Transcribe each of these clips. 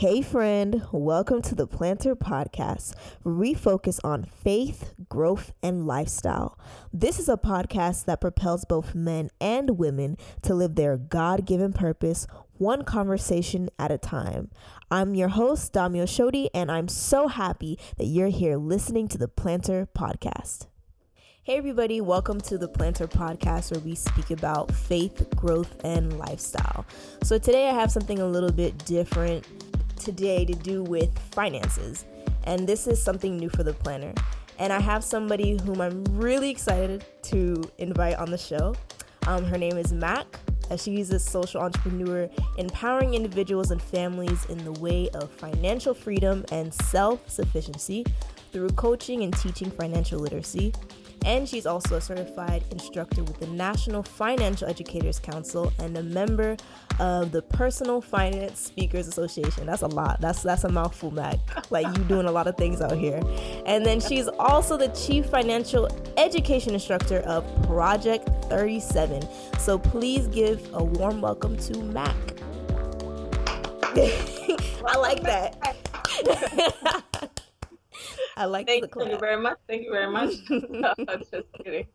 Hey, friend, welcome to the Plannter Podcast, where we focus on faith, growth, and lifestyle. This is a podcast that propels both men and women to live their God given purpose one conversation at a time. I'm your host, Damio Shodi, and I'm so happy that you're here listening to the Plannter Podcast. Hey, everybody, welcome to the Plannter Podcast, where we speak about faith, growth, and lifestyle. So, today I have something a little bit different today to do with finances. And this is something new for the plannter. And I have somebody whom I'm really excited to invite on the show. Um, her name is Mac. She's a social entrepreneur empowering individuals and families in the way of financial freedom and self sufficiency through coaching and teaching financial literacy and she's also a certified instructor with the National Financial Educators Council and a member of the Personal Finance Speakers Association. That's a lot. That's that's a mouthful, Mac. Like you doing a lot of things out here. And then she's also the chief financial education instructor of Project 37. So please give a warm welcome to Mac. I like that. I like the colour. Thank you very much. Thank you very much. Just kidding.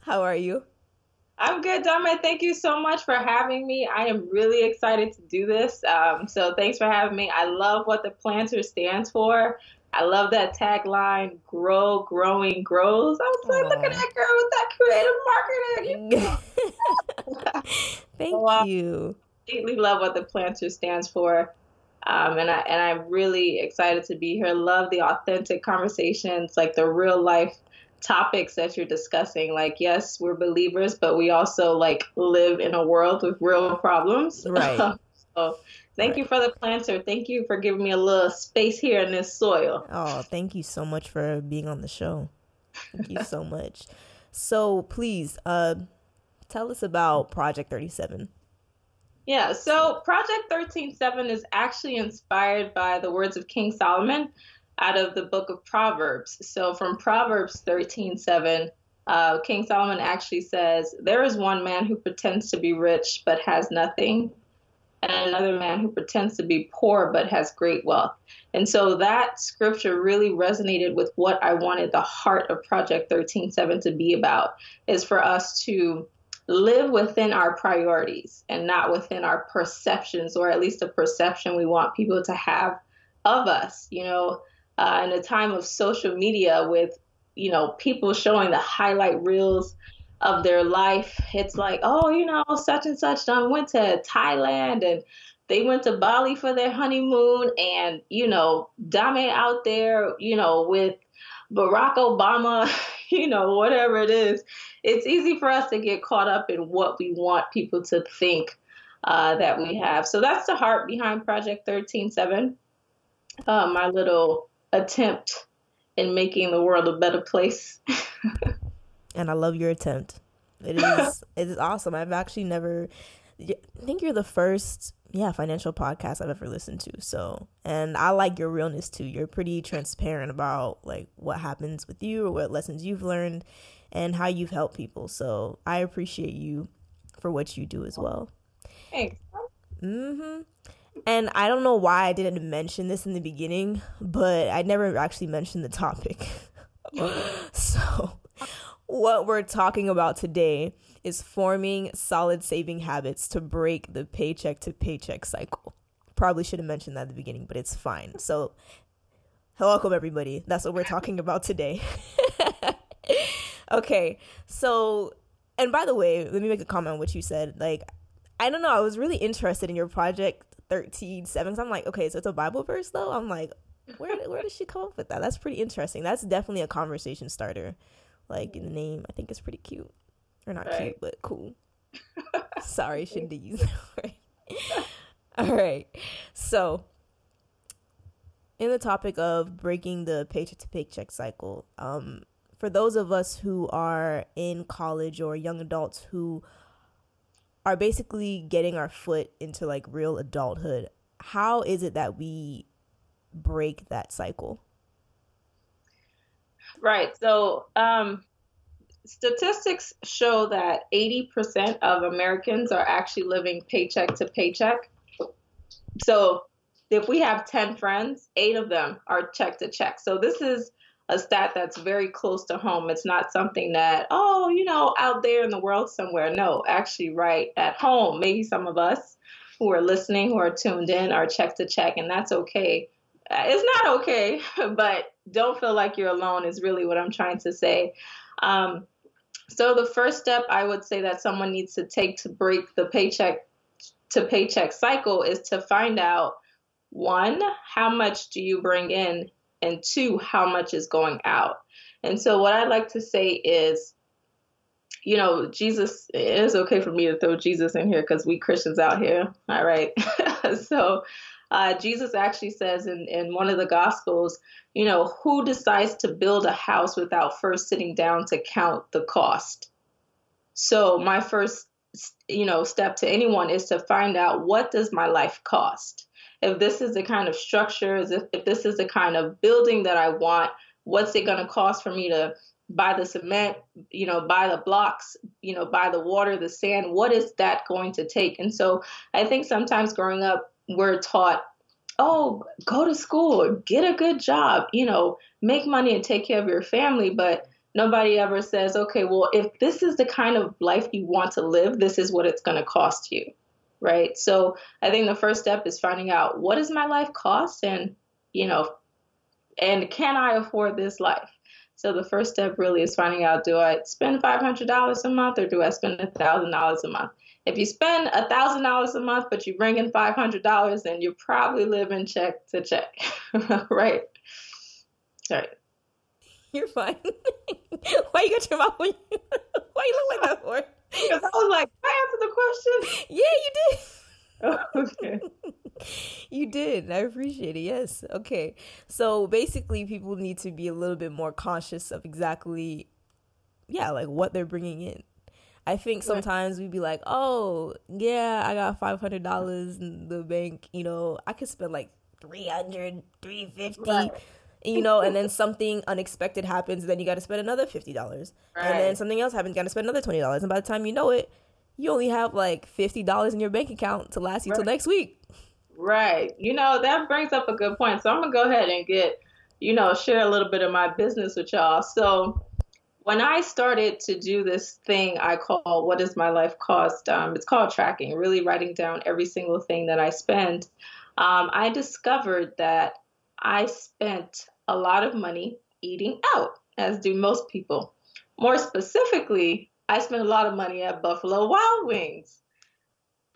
How are you? I'm good, Dama. Thank you so much for having me. I am really excited to do this. Um, so thanks for having me. I love what the plannter stands for. I love that tagline, grow, growing, grows. I was like, Aww. look at that girl with that creative marketing. Thank so, uh, you. I completely love what the plannter stands for. Um, and I and I'm really excited to be here. Love the authentic conversations, like the real life topics that you're discussing. Like, yes, we're believers, but we also like live in a world with real problems. Right. so, thank right. you for the plannter. Thank you for giving me a little space here in this soil. Oh, thank you so much for being on the show. Thank you so much. So, please, uh, tell us about Project Thirty Seven. Yeah, so Project 13.7 is actually inspired by the words of King Solomon out of the book of Proverbs. So from Proverbs 13.7, uh, King Solomon actually says, There is one man who pretends to be rich but has nothing, and another man who pretends to be poor but has great wealth. And so that scripture really resonated with what I wanted the heart of Project 13.7 to be about, is for us to live within our priorities and not within our perceptions, or at least the perception we want people to have of us. You know, uh, in a time of social media with, you know, people showing the highlight reels of their life, it's like, oh, you know, such and such done went to Thailand and they went to Bali for their honeymoon, and you know, Dame out there, you know, with Barack Obama, you know, whatever it is, it's easy for us to get caught up in what we want people to think uh, that we have. So that's the heart behind Project 137. Uh, my little attempt in making the world a better place. and I love your attempt. It is it is awesome. I've actually never I think you're the first yeah, financial podcast I've ever listened to. So, and I like your realness too. You're pretty transparent about like what happens with you or what lessons you've learned and how you've helped people. So, I appreciate you for what you do as well. Thanks. Mhm. And I don't know why I didn't mention this in the beginning, but I never actually mentioned the topic. so, what we're talking about today is forming solid saving habits to break the paycheck to paycheck cycle. Probably should have mentioned that at the beginning, but it's fine. So, welcome everybody. That's what we're talking about today. okay, so, and by the way, let me make a comment on what you said. Like, I don't know, I was really interested in your project 13 7 i'm like okay so it's a bible verse though i'm like where, where does she come up with that that's pretty interesting that's definitely a conversation starter like in the name i think it's pretty cute or not right. cute, but cool. Sorry, shouldn't have used that word. All right. So, in the topic of breaking the paycheck to paycheck cycle, um, for those of us who are in college or young adults who are basically getting our foot into like real adulthood, how is it that we break that cycle? Right. So, um, statistics show that 80% of Americans are actually living paycheck to paycheck. so if we have 10 friends, eight of them are check to check. So this is a stat that's very close to home. It's not something that, oh, you know, out there in the world somewhere. No, actually, right at home. Maybe some of us who are listening, who are tuned in, are check to check, and that's okay. Uh, it's not okay, but don't feel like you're alone, is really what I'm trying to say. Um, so, the first step I would say that someone needs to take to break the paycheck to paycheck cycle is to find out one, how much do you bring in? And two, how much is going out? And so, what I like to say is, you know, Jesus, it is okay for me to throw Jesus in here because we Christians out here. All right. so, uh, Jesus actually says in, in one of the Gospels, you know, who decides to build a house without first sitting down to count the cost? So, my first, you know, step to anyone is to find out what does my life cost? if this is the kind of structure, if, if this is the kind of building that I want, what's it going to cost for me to buy the cement, you know, buy the blocks, you know, buy the water, the sand, what is that going to take? And so I think sometimes growing up, we're taught, oh, go to school, get a good job, you know, make money and take care of your family. But nobody ever says, okay, well, if this is the kind of life you want to live, this is what it's going to cost you right? So I think the first step is finding out what does my life cost and, you know, and can I afford this life? So the first step really is finding out do I spend $500 a month or do I spend $1,000 a month? If you spend a $1,000 a month but you bring in $500, then you're probably living check to check, right? All right. You're fine. Why you got your mouth? Why you look like that for? Because I was like, I answered the question. Yeah, you did. Oh, okay. you did. I appreciate it. Yes. Okay. So basically, people need to be a little bit more conscious of exactly, yeah, like what they're bringing in. I think sometimes we'd be like, oh, yeah, I got $500 in the bank. You know, I could spend like 300 350 right you know, and then something unexpected happens, then you got to spend another fifty dollars, right. and then something else happens, you got to spend another twenty dollars, and by the time you know it, you only have like fifty dollars in your bank account to last you right. till next week. Right. You know that brings up a good point. So I'm gonna go ahead and get, you know, share a little bit of my business with y'all. So when I started to do this thing I call "What Does My Life Cost," um, it's called tracking, really writing down every single thing that I spend. Um, I discovered that I spent a lot of money eating out, as do most people. More specifically, I spent a lot of money at Buffalo Wild Wings.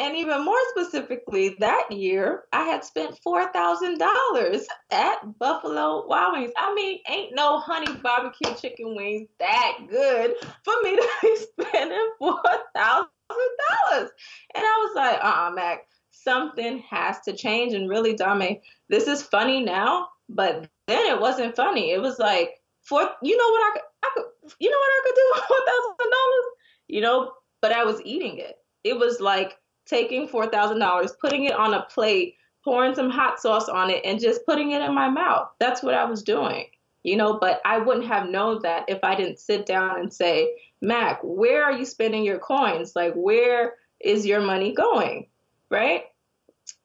And even more specifically, that year I had spent $4,000 at Buffalo Wild Wings. I mean, ain't no honey barbecue chicken wings that good for me to be spending $4,000. And I was like, uh uh-uh, Mac, something has to change. And really, Dame, this is funny now, but then it wasn't funny. It was like for you know what I could, I could you know what I could do with four thousand dollars, you know. But I was eating it. It was like taking four thousand dollars, putting it on a plate, pouring some hot sauce on it, and just putting it in my mouth. That's what I was doing, you know. But I wouldn't have known that if I didn't sit down and say, Mac, where are you spending your coins? Like, where is your money going? Right?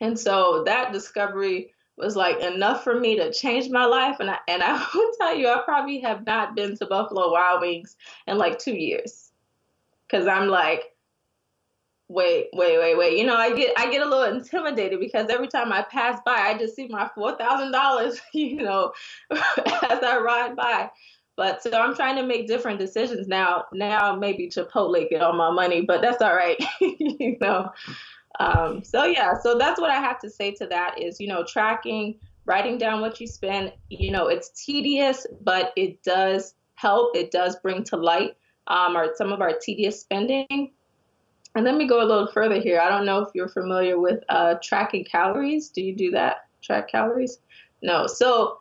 And so that discovery was like enough for me to change my life. And I, and I will tell you, I probably have not been to Buffalo Wild Wings in like two years. Cause I'm like, wait, wait, wait, wait. You know, I get I get a little intimidated because every time I pass by, I just see my four thousand dollars, you know, as I ride by. But so I'm trying to make different decisions now. Now maybe Chipotle get all my money, but that's all right, you know. Um, so yeah, so that's what I have to say to that is, you know, tracking, writing down what you spend, you know, it's tedious, but it does help. It does bring to light um, our, some of our tedious spending. And let me go a little further here. I don't know if you're familiar with uh, tracking calories. Do you do that? Track calories? No. So,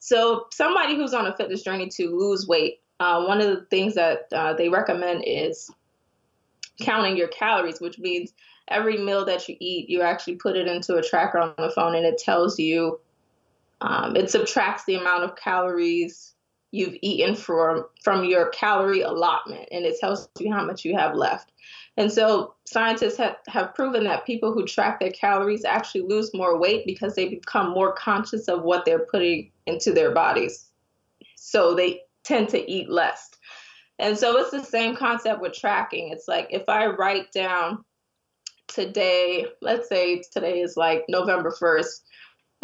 so somebody who's on a fitness journey to lose weight, uh, one of the things that uh, they recommend is counting your calories, which means every meal that you eat, you actually put it into a tracker on the phone and it tells you, um, it subtracts the amount of calories you've eaten from from your calorie allotment and it tells you how much you have left. And so scientists have, have proven that people who track their calories actually lose more weight because they become more conscious of what they're putting into their bodies. So they tend to eat less. And so it's the same concept with tracking. It's like if i write down today let's say today is like november 1st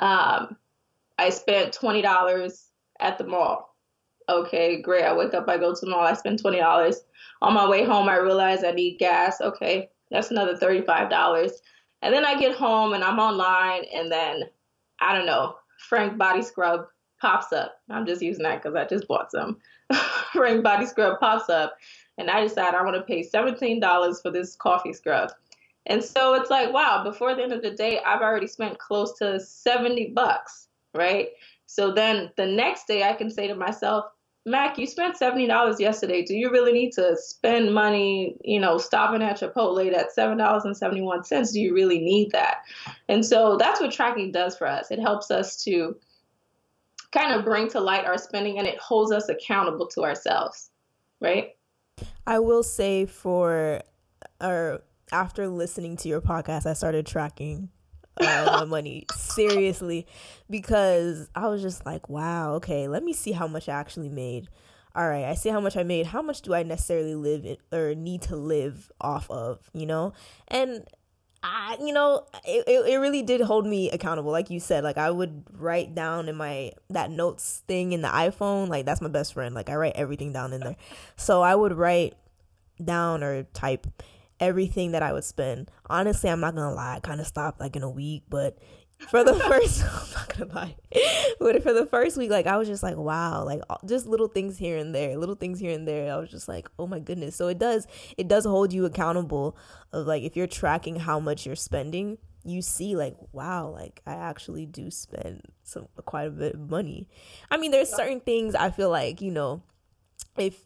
um, i spent $20 at the mall Okay, great. I wake up, I go to the mall, I spend twenty dollars. On my way home, I realize I need gas. Okay, that's another thirty-five dollars. And then I get home and I'm online, and then I don't know, Frank Body Scrub pops up. I'm just using that because I just bought some. Frank Body Scrub pops up, and I decide I want to pay seventeen dollars for this coffee scrub. And so it's like, wow, before the end of the day, I've already spent close to 70 bucks, right? So then the next day I can say to myself, Mac, you spent $70 yesterday. Do you really need to spend money, you know, stopping at Chipotle at $7.71? Do you really need that? And so that's what tracking does for us. It helps us to kind of bring to light our spending and it holds us accountable to ourselves, right? I will say for or after listening to your podcast, I started tracking uh, my money seriously because I was just like, wow, okay, let me see how much I actually made. All right, I see how much I made. How much do I necessarily live in, or need to live off of, you know? And I, you know, it, it, it really did hold me accountable. Like you said, like I would write down in my, that notes thing in the iPhone, like that's my best friend. Like I write everything down in there. So I would write down or type everything that I would spend. Honestly, I'm not gonna lie, I kind of stopped like in a week, but for the first, I'm not gonna lie, but for the first week, like I was just like, wow, like just little things here and there, little things here and there. I was just like, oh my goodness. So it does, it does hold you accountable of like if you're tracking how much you're spending you see like wow like i actually do spend some quite a bit of money i mean there's certain things i feel like you know if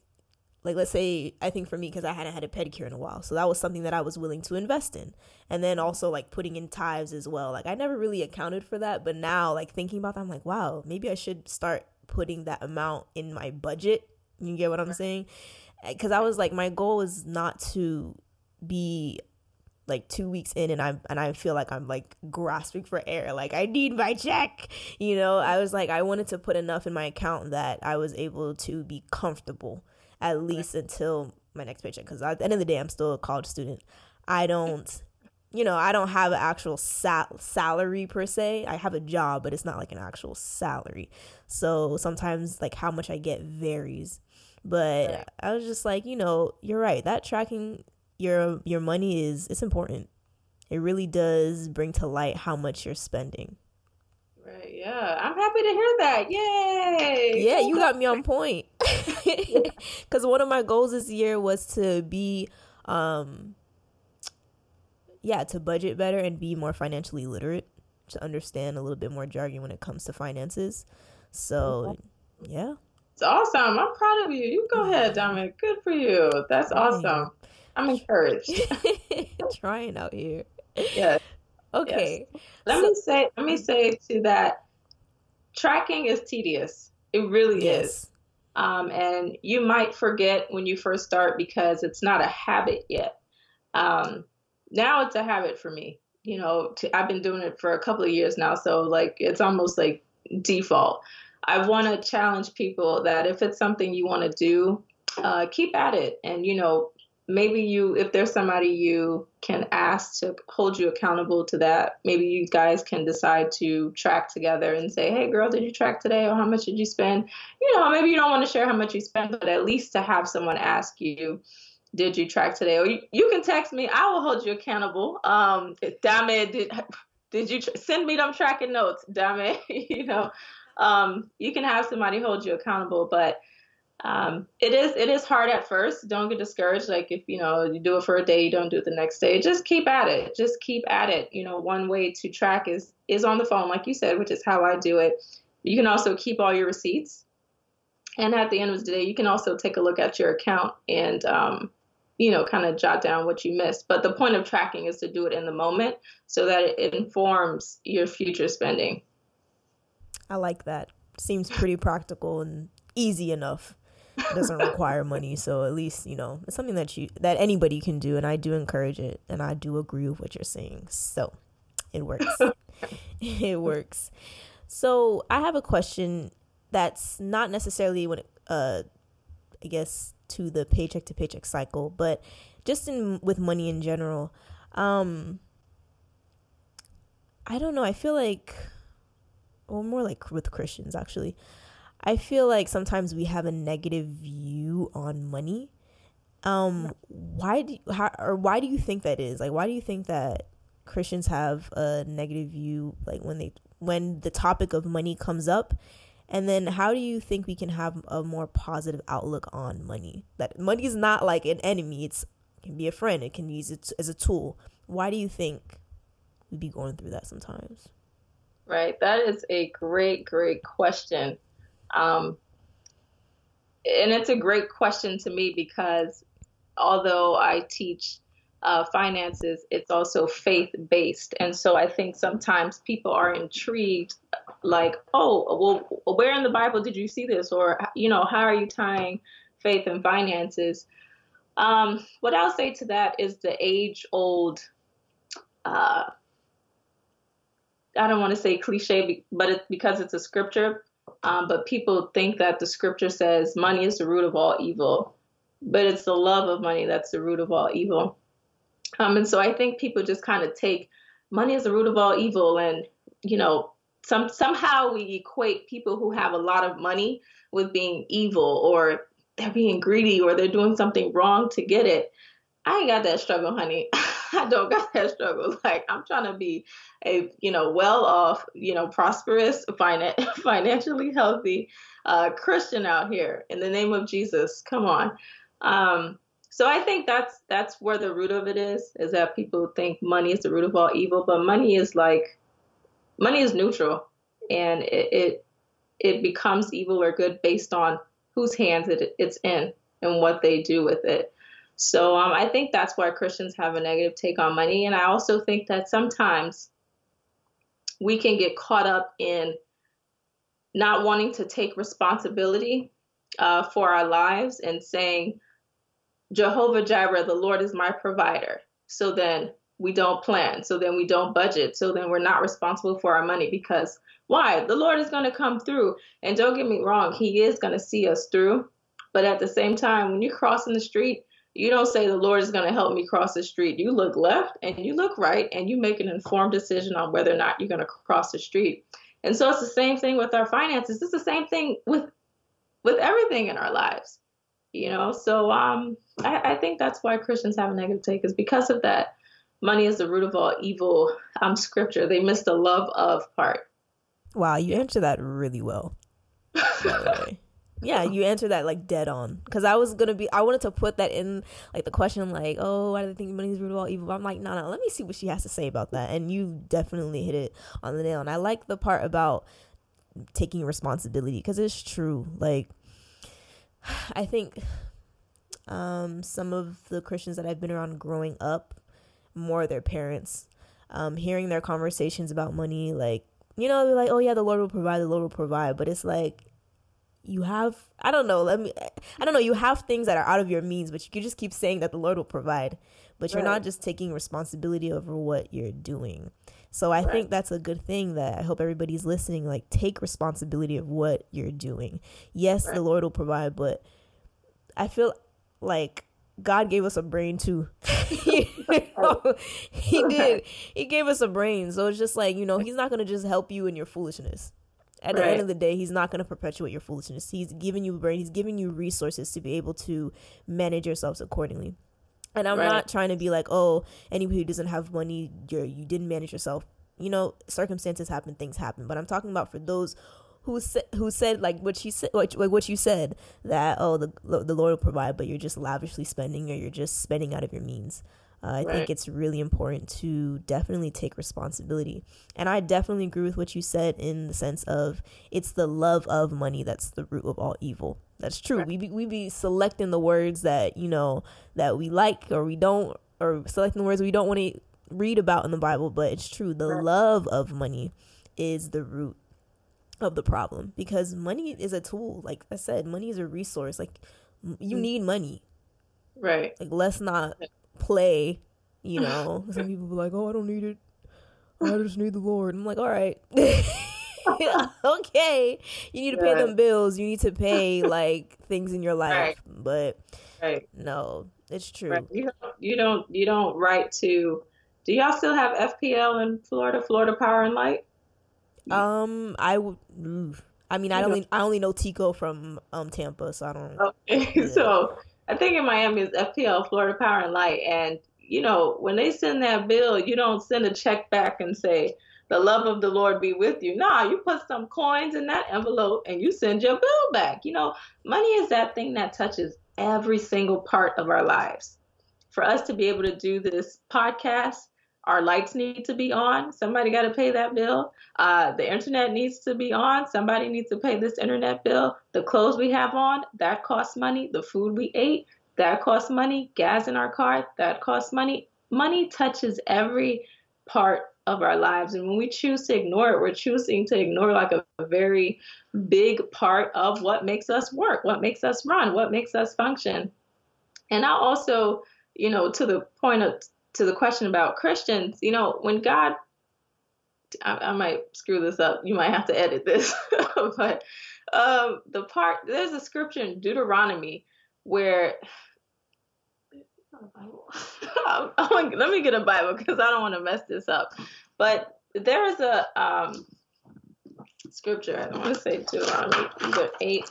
like let's say i think for me because i hadn't had a pedicure in a while so that was something that i was willing to invest in. And then also like putting in tithes as well. Like i never really accounted for that but now like thinking about that i'm like wow maybe i should start putting that amount in my budget. You get what i'm saying? Eh, because i was like my goal is not to be like two weeks in and I'm and I feel like I'm like grasping for air. Like I need my check. You know, I was like I wanted to put enough in my account that I was able to be comfortable at least until my next paycheck. Because at the end of the day, I'm still a college student. I don't, you know, I don't have an actual sal- salary per se. I have a job, but it's not like an actual salary. So sometimes, like, how much I get varies. But right. I was just like, you know, you're right. That tracking your your money is it's important. It really does bring to light how much you're spending. Right. Yeah. I'm happy to hear that. Yay. Yeah, you got me on point. Cuz one of my goals this year was to be um yeah, to budget better and be more financially literate, to understand a little bit more jargon when it comes to finances. So, yeah. It's awesome. I'm proud of you. You go ahead, Dominic. Good for you. That's awesome. I'm encouraged. Trying out here. Yeah. Okay. Yes. Let so, me say let me say to that tracking is tedious. It really yes. is. Um, and you might forget when you first start because it's not a habit yet. Um, now it's a habit for me. You know, to, I've been doing it for a couple of years now, so like it's almost like default. I want to challenge people that if it's something you want to do, uh, keep at it, and you know, maybe you if there's somebody you can ask to hold you accountable to that maybe you guys can decide to track together and say hey girl did you track today? Or how much did you spend? You know maybe you don't want to share how much you spent but at least to have someone ask you did you track today? Or you, you can text me. I will hold you accountable. Um did did you send me them tracking notes dame you know? Um you can have somebody hold you accountable but um, it is it is hard at first. Don't get discouraged. Like if you know you do it for a day, you don't do it the next day. Just keep at it. Just keep at it. You know, one way to track is is on the phone, like you said, which is how I do it. You can also keep all your receipts, and at the end of the day, you can also take a look at your account and um, you know kind of jot down what you missed. But the point of tracking is to do it in the moment so that it informs your future spending. I like that. Seems pretty practical and easy enough. It doesn't require money, so at least you know it's something that you that anybody can do, and I do encourage it, and I do agree with what you're saying. So it works. it works. So I have a question that's not necessarily when it, uh, I guess to the paycheck to paycheck cycle, but just in with money in general. Um, I don't know. I feel like, well, more like with Christians actually. I feel like sometimes we have a negative view on money. Um, why do how, or why do you think that is? Like, why do you think that Christians have a negative view, like when they when the topic of money comes up? And then, how do you think we can have a more positive outlook on money? That money is not like an enemy; it's it can be a friend. It can use it as a tool. Why do you think we'd be going through that sometimes? Right. That is a great, great question. Um, and it's a great question to me because although I teach uh, finances, it's also faith based. And so I think sometimes people are intrigued, like, oh, well, where in the Bible did you see this? Or, you know, how are you tying faith and finances? Um, what I'll say to that is the age old uh, I don't want to say cliche, but it's because it's a scripture. Um, but people think that the scripture says money is the root of all evil, but it's the love of money that's the root of all evil. Um, and so I think people just kind of take money is the root of all evil, and you know, some somehow we equate people who have a lot of money with being evil, or they're being greedy, or they're doing something wrong to get it. I ain't got that struggle, honey. I don't got that struggle. Like I'm trying to be a you know well off, you know prosperous, finan- financially healthy uh, Christian out here in the name of Jesus. Come on. Um, so I think that's that's where the root of it is. Is that people think money is the root of all evil, but money is like money is neutral, and it it, it becomes evil or good based on whose hands it, it's in and what they do with it. So um, I think that's why Christians have a negative take on money. And I also think that sometimes we can get caught up in not wanting to take responsibility uh, for our lives and saying, Jehovah Jireh, the Lord is my provider. So then we don't plan. So then we don't budget. So then we're not responsible for our money because why? The Lord is going to come through. And don't get me wrong, He is going to see us through. But at the same time, when you're crossing the street you don't say the Lord is going to help me cross the street. You look left and you look right and you make an informed decision on whether or not you're going to cross the street. And so it's the same thing with our finances. It's the same thing with with everything in our lives. You know, so um, I, I think that's why Christians have a negative take is because of that. Money is the root of all evil. Um, scripture. They miss the love of part. Wow, you answered that really well. Yeah, you answered that like dead on. Because I was gonna be, I wanted to put that in like the question, like, oh, why do they think money is root all evil? But I'm like, no, no, let me see what she has to say about that. And you definitely hit it on the nail. And I like the part about taking responsibility because it's true. Like, I think um, some of the Christians that I've been around growing up, more their parents, um, hearing their conversations about money, like, you know, they're like, oh yeah, the Lord will provide, the Lord will provide. But it's like, you have I don't know, let me I don't know, you have things that are out of your means, but you could just keep saying that the Lord will provide. But you're right. not just taking responsibility over what you're doing. So I right. think that's a good thing that I hope everybody's listening. Like, take responsibility of what you're doing. Yes, right. the Lord will provide, but I feel like God gave us a brain too. you know, he did. He gave us a brain. So it's just like, you know, He's not going to just help you in your foolishness. At right. the end of the day, he's not going to perpetuate your foolishness. He's giving you a brain. He's giving you resources to be able to manage yourselves accordingly. And I'm right. not trying to be like, oh, anybody who doesn't have money, you you didn't manage yourself. You know, circumstances happen, things happen. But I'm talking about for those who said who said like what she said, like what you said that oh the the Lord will provide, but you're just lavishly spending or you're just spending out of your means. Uh, I right. think it's really important to definitely take responsibility. And I definitely agree with what you said in the sense of it's the love of money that's the root of all evil. That's true. Right. We be, we be selecting the words that, you know, that we like or we don't, or selecting the words we don't want to read about in the Bible, but it's true. The right. love of money is the root of the problem because money is a tool. Like I said, money is a resource. Like you mm. need money. Right. Like let's not play, you know. Some people be like, "Oh, I don't need it. I just need the Lord." I'm like, "All right." okay. You need to pay them bills. You need to pay like things in your life. Right. But right. no, it's true. Right. You, don't, you don't you don't write to do y'all still have FPL in Florida, Florida Power and Light? Um, I would. I mean, I only I only know TECO from um Tampa, so I don't. Okay, yeah. so I think in Miami is FPL, Florida Power and Light, and you know when they send that bill, you don't send a check back and say the love of the Lord be with you. Nah, you put some coins in that envelope and you send your bill back. You know, money is that thing that touches every single part of our lives. For us to be able to do this podcast, our lights need to be on. Somebody got to pay that bill. Uh, the internet needs to be on. Somebody needs to pay this internet bill. The clothes we have on, that costs money. The food we ate, that costs money. Gas in our car, that costs money. Money touches every part of our lives. And when we choose to ignore it, we're choosing to ignore like a, a very big part of what makes us work, what makes us run, what makes us function. And I also, you know, to the point of to the question about Christians, you know, when God, I, I might screw this up. You might have to edit this, but um, the part there's a scripture in Deuteronomy where. let me get a Bible because I don't want to mess this up. But there is a um, scripture. I don't want to say Deuteronomy, but eight.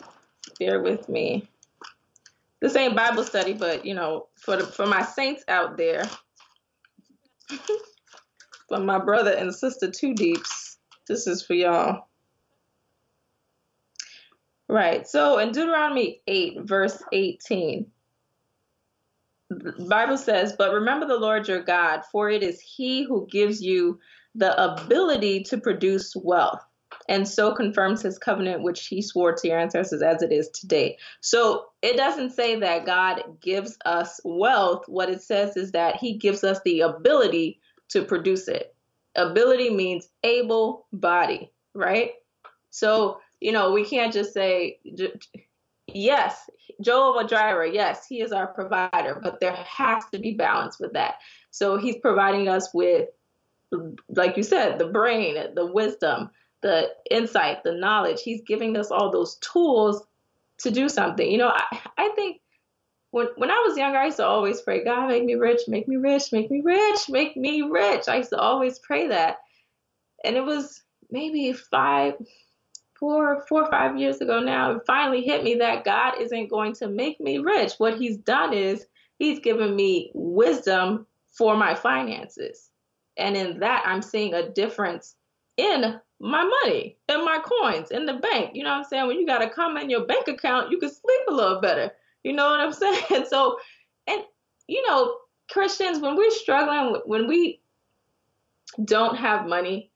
Bear with me. This ain't Bible study, but you know, for the, for my saints out there, for my brother and sister Two Deeps. This is for y'all. Right. So in Deuteronomy 8, verse 18, the Bible says, But remember the Lord your God, for it is he who gives you the ability to produce wealth and so confirms his covenant which he swore to your ancestors as it is today. So it doesn't say that God gives us wealth. What it says is that he gives us the ability to produce it. Ability means able body, right? So, you know, we can't just say, yes, Jehovah Jireh, yes, he is our provider, but there has to be balance with that. So he's providing us with, like you said, the brain, the wisdom, the insight, the knowledge. He's giving us all those tools to do something. You know, I, I think when when I was younger, I used to always pray, God, make me rich, make me rich, make me rich, make me rich. I used to always pray that. And it was maybe five, four, four or five years ago now, it finally hit me that God isn't going to make me rich. What he's done is he's given me wisdom for my finances. And in that, I'm seeing a difference in my money and my coins in the bank. You know what I'm saying? When you got a comma in your bank account, you can sleep a little better. You know what I'm saying? So, and you know, Christians, when we're struggling, when we don't have money,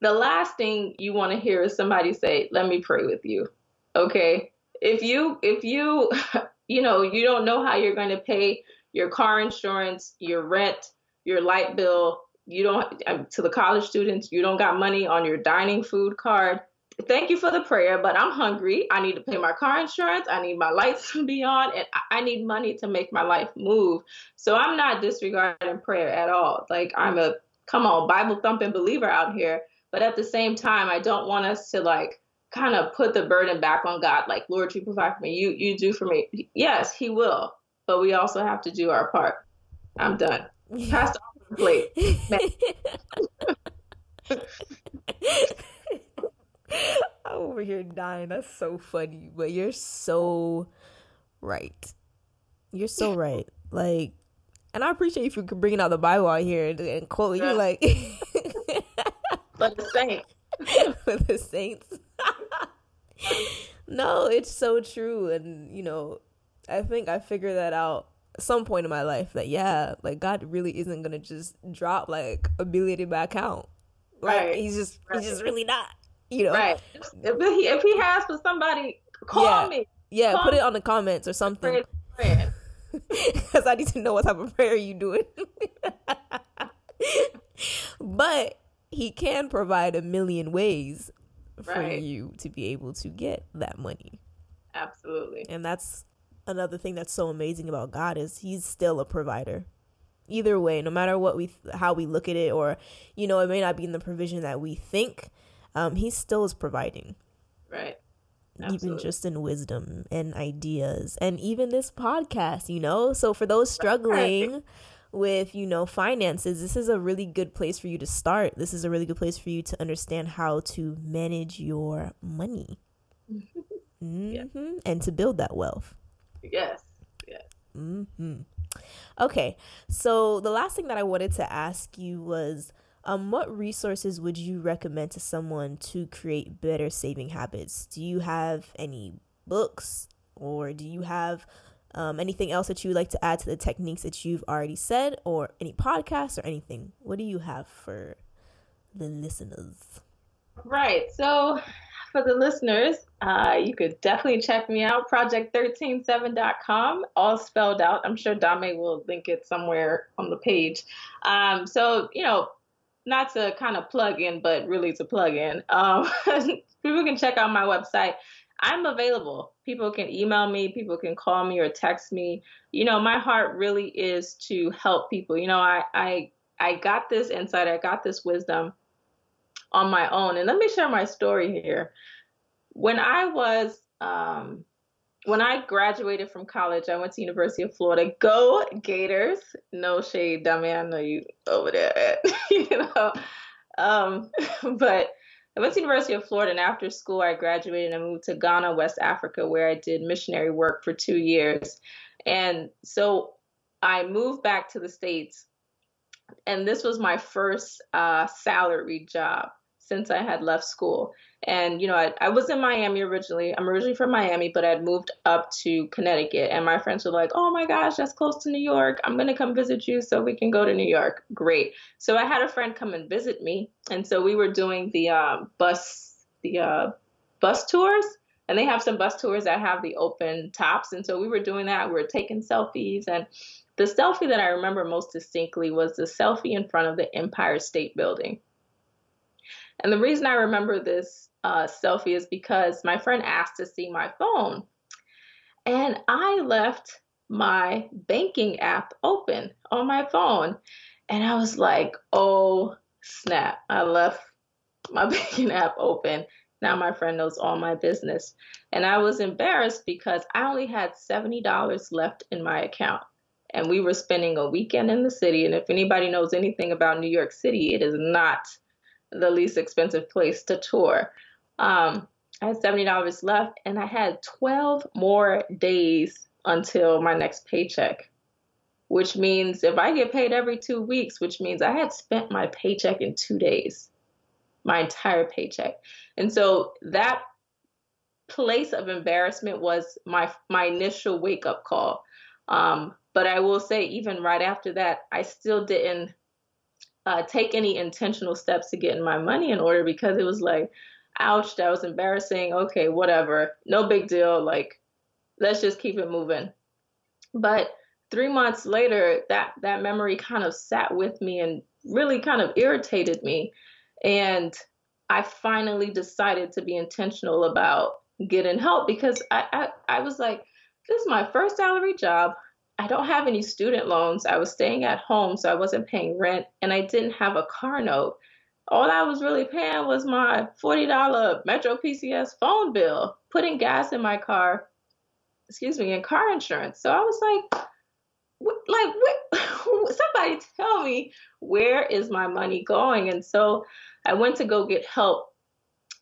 the last thing you want to hear is somebody say, "Let me pray with you." Okay? If you if you you know, you don't know how you're going to pay your car insurance, your rent, your light bill, you don't um, to the college students you don't got money on your dining food card. Thank you for the prayer but i'm hungry. I need to pay my car insurance. I need my lights to be on and i need money to make my life move. So i'm not disregarding prayer at all. Like i'm a come on bible thumping believer out here but at the same time i don't want us to like kind of put the burden back on god. Like lord you provide for me. You you do for me. Yes he will but we also have to do our part. I'm done. Pastor plate. I'm over here dying. That's so funny, but you're so right. You're so right. Like, and I appreciate if you for bringing out the Bible out here and, and quoting yeah. you like. but the saints. For the saints. no, it's so true, and you know, I think I figured that out some point in my life that yeah, like God really isn't gonna just drop like a billion in my account. Like right. he's just right. he's just really not. You know. Right. If he if he has for somebody, call yeah. me. Yeah, call put it on the comments or something. Because I need to know what type of prayer you doing. but he can provide a million ways for right. you to be able to get that money. Absolutely. And that's another thing that's so amazing about God is he's still a provider. Either way, no matter what we how we look at it or you know, it may not be in the provision that we think, um he still is providing. Right. Absolutely. Even just in wisdom and ideas and even this podcast, you know? So for those struggling with, you know, finances, this is a really good place for you to start. This is a really good place for you to understand how to manage your money. Mm-hmm. Yeah. And to build that wealth. Yes. Yes. Mm-hmm. Okay. So the last thing that I wanted to ask you was um, what resources would you recommend to someone to create better saving habits? Do you have any books or do you have um, anything else that you would like to add to the techniques that you've already said or any podcasts or anything? What do you have for the listeners? Right. So for the listeners, uh, you could definitely check me out, project137.com, all spelled out. I'm sure Dame will link it somewhere on the page. Um, so, you know, not to kind of plug in, but really to plug in, um, people can check out my website. I'm available. People can email me, people can call me or text me. You know, my heart really is to help people. You know, I I I got this insight, I got this wisdom on my own. And let me share my story here. When I was um, when I graduated from college, I went to University of Florida. Go Gators! No shade, dummy. I know you over there. you know, um, but I went to University of Florida, and after school, I graduated and moved to Ghana, West Africa, where I did missionary work for two years. And so I moved back to the states, and this was my first uh, salary job since I had left school. And, you know, I, I was in Miami originally. I'm originally from Miami, but I'd moved up to Connecticut. And my friends were like, oh my gosh, that's close to New York. I'm going to come visit you so we can go to New York. Great. So I had a friend come and visit me. And so we were doing the um, bus, the uh, bus tours. And they have some bus tours that have the open tops. And so we were doing that. We were taking selfies. And the selfie that I remember most distinctly was the selfie in front of the Empire State Building. And the reason I remember this uh, selfie is because my friend asked to see my phone. And I left my banking app open on my phone. And I was like, oh, snap. I left my banking app open. Now my friend knows all my business. And I was embarrassed because I only had $70 left in my account. And we were spending a weekend in the city. And if anybody knows anything about New York City, it is not the least expensive place to tour. Um, I had $70 left and I had 12 more days until my next paycheck, which means if I get paid every two weeks, which means I had spent my paycheck in two days, my entire paycheck. And so that place of embarrassment was my my initial wake up call. Um, but I will say, even right after that, I still didn't uh, take any intentional steps to getting my money in order because it was like, ouch, that was embarrassing. Okay, whatever. No big deal. Like, let's just keep it moving. But three months later, that, that memory kind of sat with me and really kind of irritated me. And I finally decided to be intentional about getting help because I, I, I was like, this is my first salary job. I don't have any student loans. I was staying at home, so I wasn't paying rent, and I didn't have a car note. All I was really paying was my $40 Metro PCS phone bill, putting gas in my car, excuse me, and car insurance. So I was like, like, what? somebody tell me where is my money going? And so I went to go get help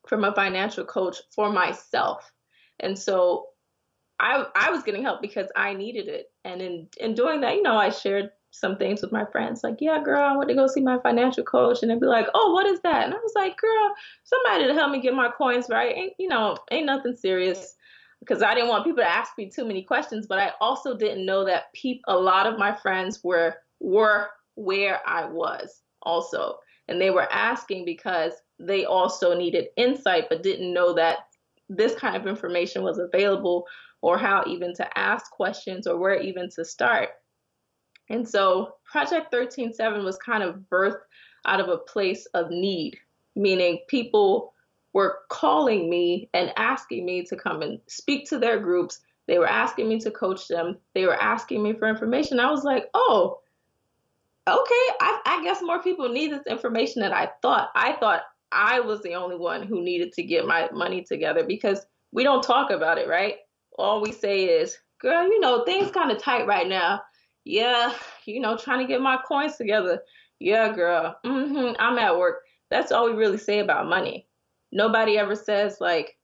from a financial coach for myself. And so I I was getting help because I needed it. And in in doing that, you know, I shared some things with my friends, like, yeah, girl, I went to go see my financial coach, and they'd be like, oh, what is that? And I was like, girl, somebody to help me get my coins right. Ain't you know, ain't nothing serious. Because I didn't want people to ask me too many questions, but I also didn't know that peop- a lot of my friends were were where I was also, and they were asking because they also needed insight, but didn't know that this kind of information was available or how even to ask questions or where even to start. And so Project 137 was kind of birthed out of a place of need, meaning people were calling me and asking me to come and speak to their groups. They were asking me to coach them. They were asking me for information. I was like, oh, okay. I, I guess more people need this information than I thought. I thought I was the only one who needed to get my money together because we don't talk about it, right? All we say is, girl, you know, things kind of tight right now. Yeah, you know, trying to get my coins together. Yeah, girl. Mm-hmm, I'm at work. That's all we really say about money. Nobody ever says like,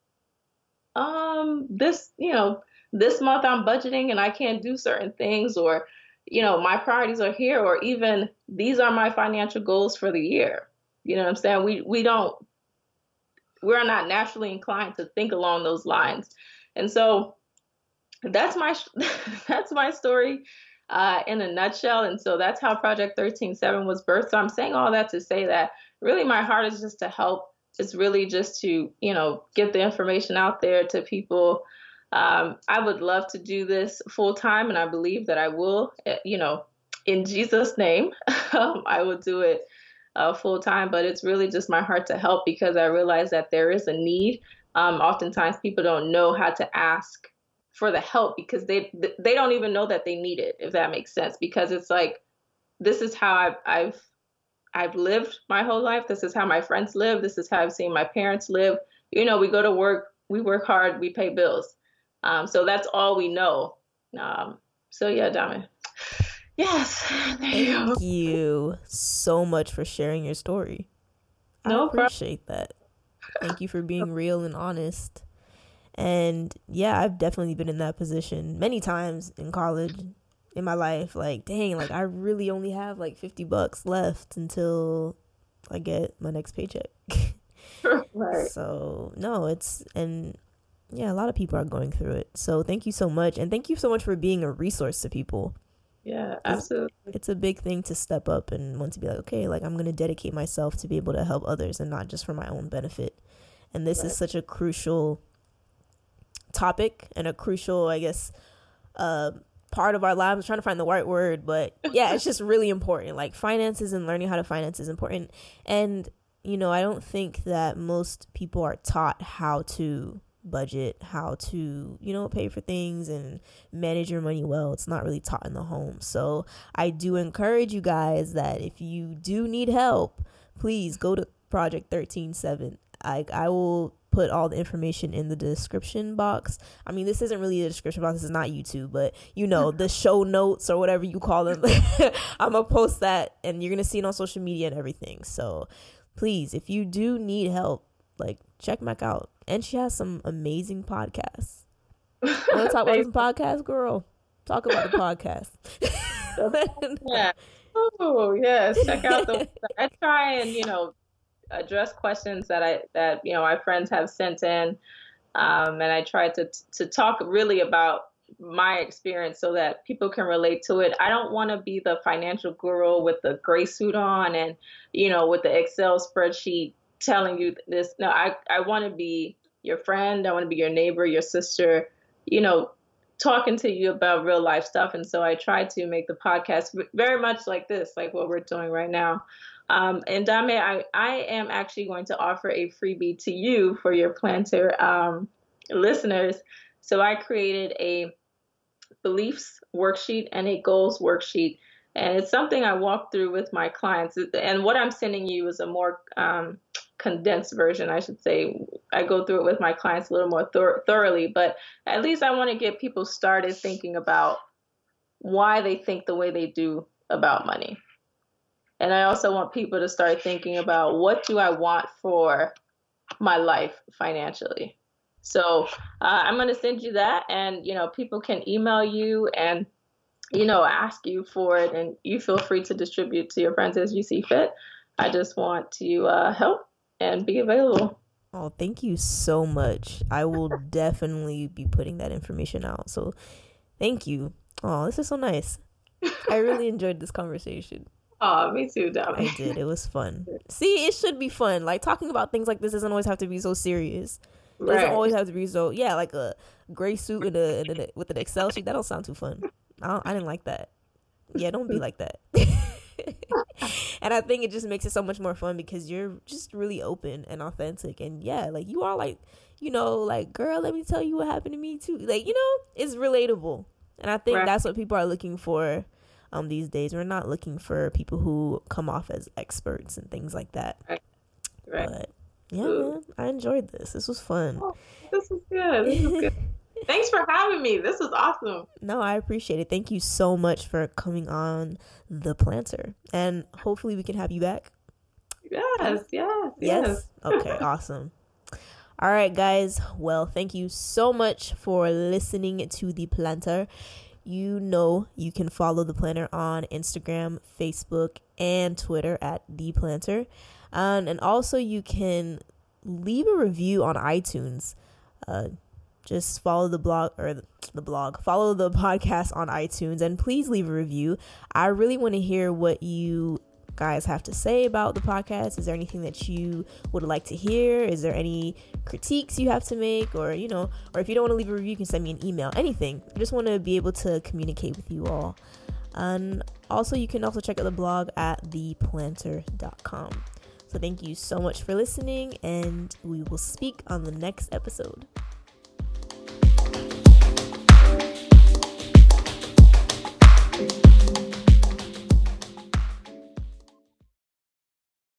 um, this, you know, this month I'm budgeting and I can't do certain things, or, you know, my priorities are here, or even these are my financial goals for the year. You know what I'm saying? We we don't we're not naturally inclined to think along those lines. And so that's my that's my story uh, in a nutshell. And so that's how Project 13.7 was birthed. So I'm saying all that to say that really my heart is just to help. It's really just to you know get the information out there to people. Um, I would love to do this full time, and I believe that I will. Eh, you know, in Jesus' name, I will do it uh, full time, but it's really just my heart to help because I realize that there is a need. Um, oftentimes, people don't know how to ask for the help because they they don't even know that they need it. If that makes sense, because it's like this is how I've I've I've lived my whole life. This is how my friends live. This is how I've seen my parents live. You know, we go to work, we work hard, we pay bills. Um, so that's all we know. Um, so yeah, Diamond. Yes. Thank you, you so much for sharing your story. No I appreciate problem. that. Thank you for being real and honest. And yeah, I've definitely been in that position many times in college in my life. Like, dang, like I really only have like 50 bucks left until I get my next paycheck. right. So, no, it's, and yeah, a lot of people are going through it. So, thank you so much. And thank you so much for being a resource to people. Yeah, absolutely. It's, it's, a big thing to step up and want to be like, okay, like I'm going to dedicate myself to be able to help others and not just for my own benefit. And this right. is such a crucial topic and a crucial, I guess, uh, part of our lives. I'm trying to find the right word, but yeah, it's just really important. Like finances and learning how to finance is important. And, you know, I don't think that most people are taught how to budget, how to, you know, pay for things and manage your money well. It's not really taught in the home. So I do encourage you guys that if you do need help, please go to Project 137. I I will put all the information in the description box. I mean, this isn't really a description box. This is not YouTube, but you know, the show notes or whatever you call them. I'm going to post that and you're going to see it on social media and everything. So please, if you do need help, like check Mac out. And she has some amazing podcasts. Want to talk about some podcast, girl? Talk about the podcast. yeah. Oh yes, check out the. I try and you know address questions that I that you know my friends have sent in, um, and I try to to talk really about my experience so that people can relate to it. I don't want to be the financial guru with the gray suit on and you know with the Excel spreadsheet telling you this. No, I, I want to be your friend. I want to be your neighbor, your sister, you know, talking to you about real life stuff. And so I try to make the podcast very much like this, like what we're doing right now. Um, and Dame, I, I am actually going to offer a freebie to you for your Plannter um, listeners. So I created a beliefs worksheet and a goals worksheet. And it's something I walk through with my clients. And what I'm sending you is a more um, condensed version, I should say. I go through it with my clients a little more thor- thoroughly, but at least I want to get people started thinking about why they think the way they do about money. And I also want people to start thinking about what do I want for my life financially. So uh, I'm going to send you that, and you know people can email you and you know ask you for it, and you feel free to distribute to your friends as you see fit. I just want to uh, help and be available. Oh, thank you so much. I will definitely be putting that information out. So thank you. Oh, this is so nice. I really enjoyed this conversation. Oh, me too, Dominic. I did. It was fun. See, it should be fun. Like talking about things like this doesn't always have to be so serious. It doesn't right. always have to be so. Yeah, like a gray suit and a, and a with an Excel sheet. That don't sound too fun. I, I didn't like that. Yeah, don't be like that. and I think it just makes it so much more fun because you're just really open and authentic. And yeah, like you are like, you know, like, girl, let me tell you what happened to me too. Like, you know, it's relatable. And I think right. that's what people are looking for um these days. We're not looking for people who come off as experts and things like that. Right. Right. But yeah, man, I enjoyed this. This was fun. Oh, this was good. This was good. Thanks for having me. This was awesome. No, I appreciate it. Thank you so much for coming on the Plannter. And hopefully we can have you back. Yes, yes, yes. yes? Okay, awesome. All right, guys. Well, thank you so much for listening to the Plannter. You know you can follow the Plannter on Instagram, Facebook, and Twitter at the Plannter. Um, and also you can leave a review on iTunes. Uh, just follow the blog or the blog, follow the podcast on iTunes, and please leave a review. I really want to hear what you guys have to say about the podcast. Is there anything that you would like to hear? Is there any critiques you have to make? Or, you know, or if you don't want to leave a review, you can send me an email, anything. I just want to be able to communicate with you all. And also, you can also check out the blog at theplannter.com. So, thank you so much for listening, and we will speak on the next episode.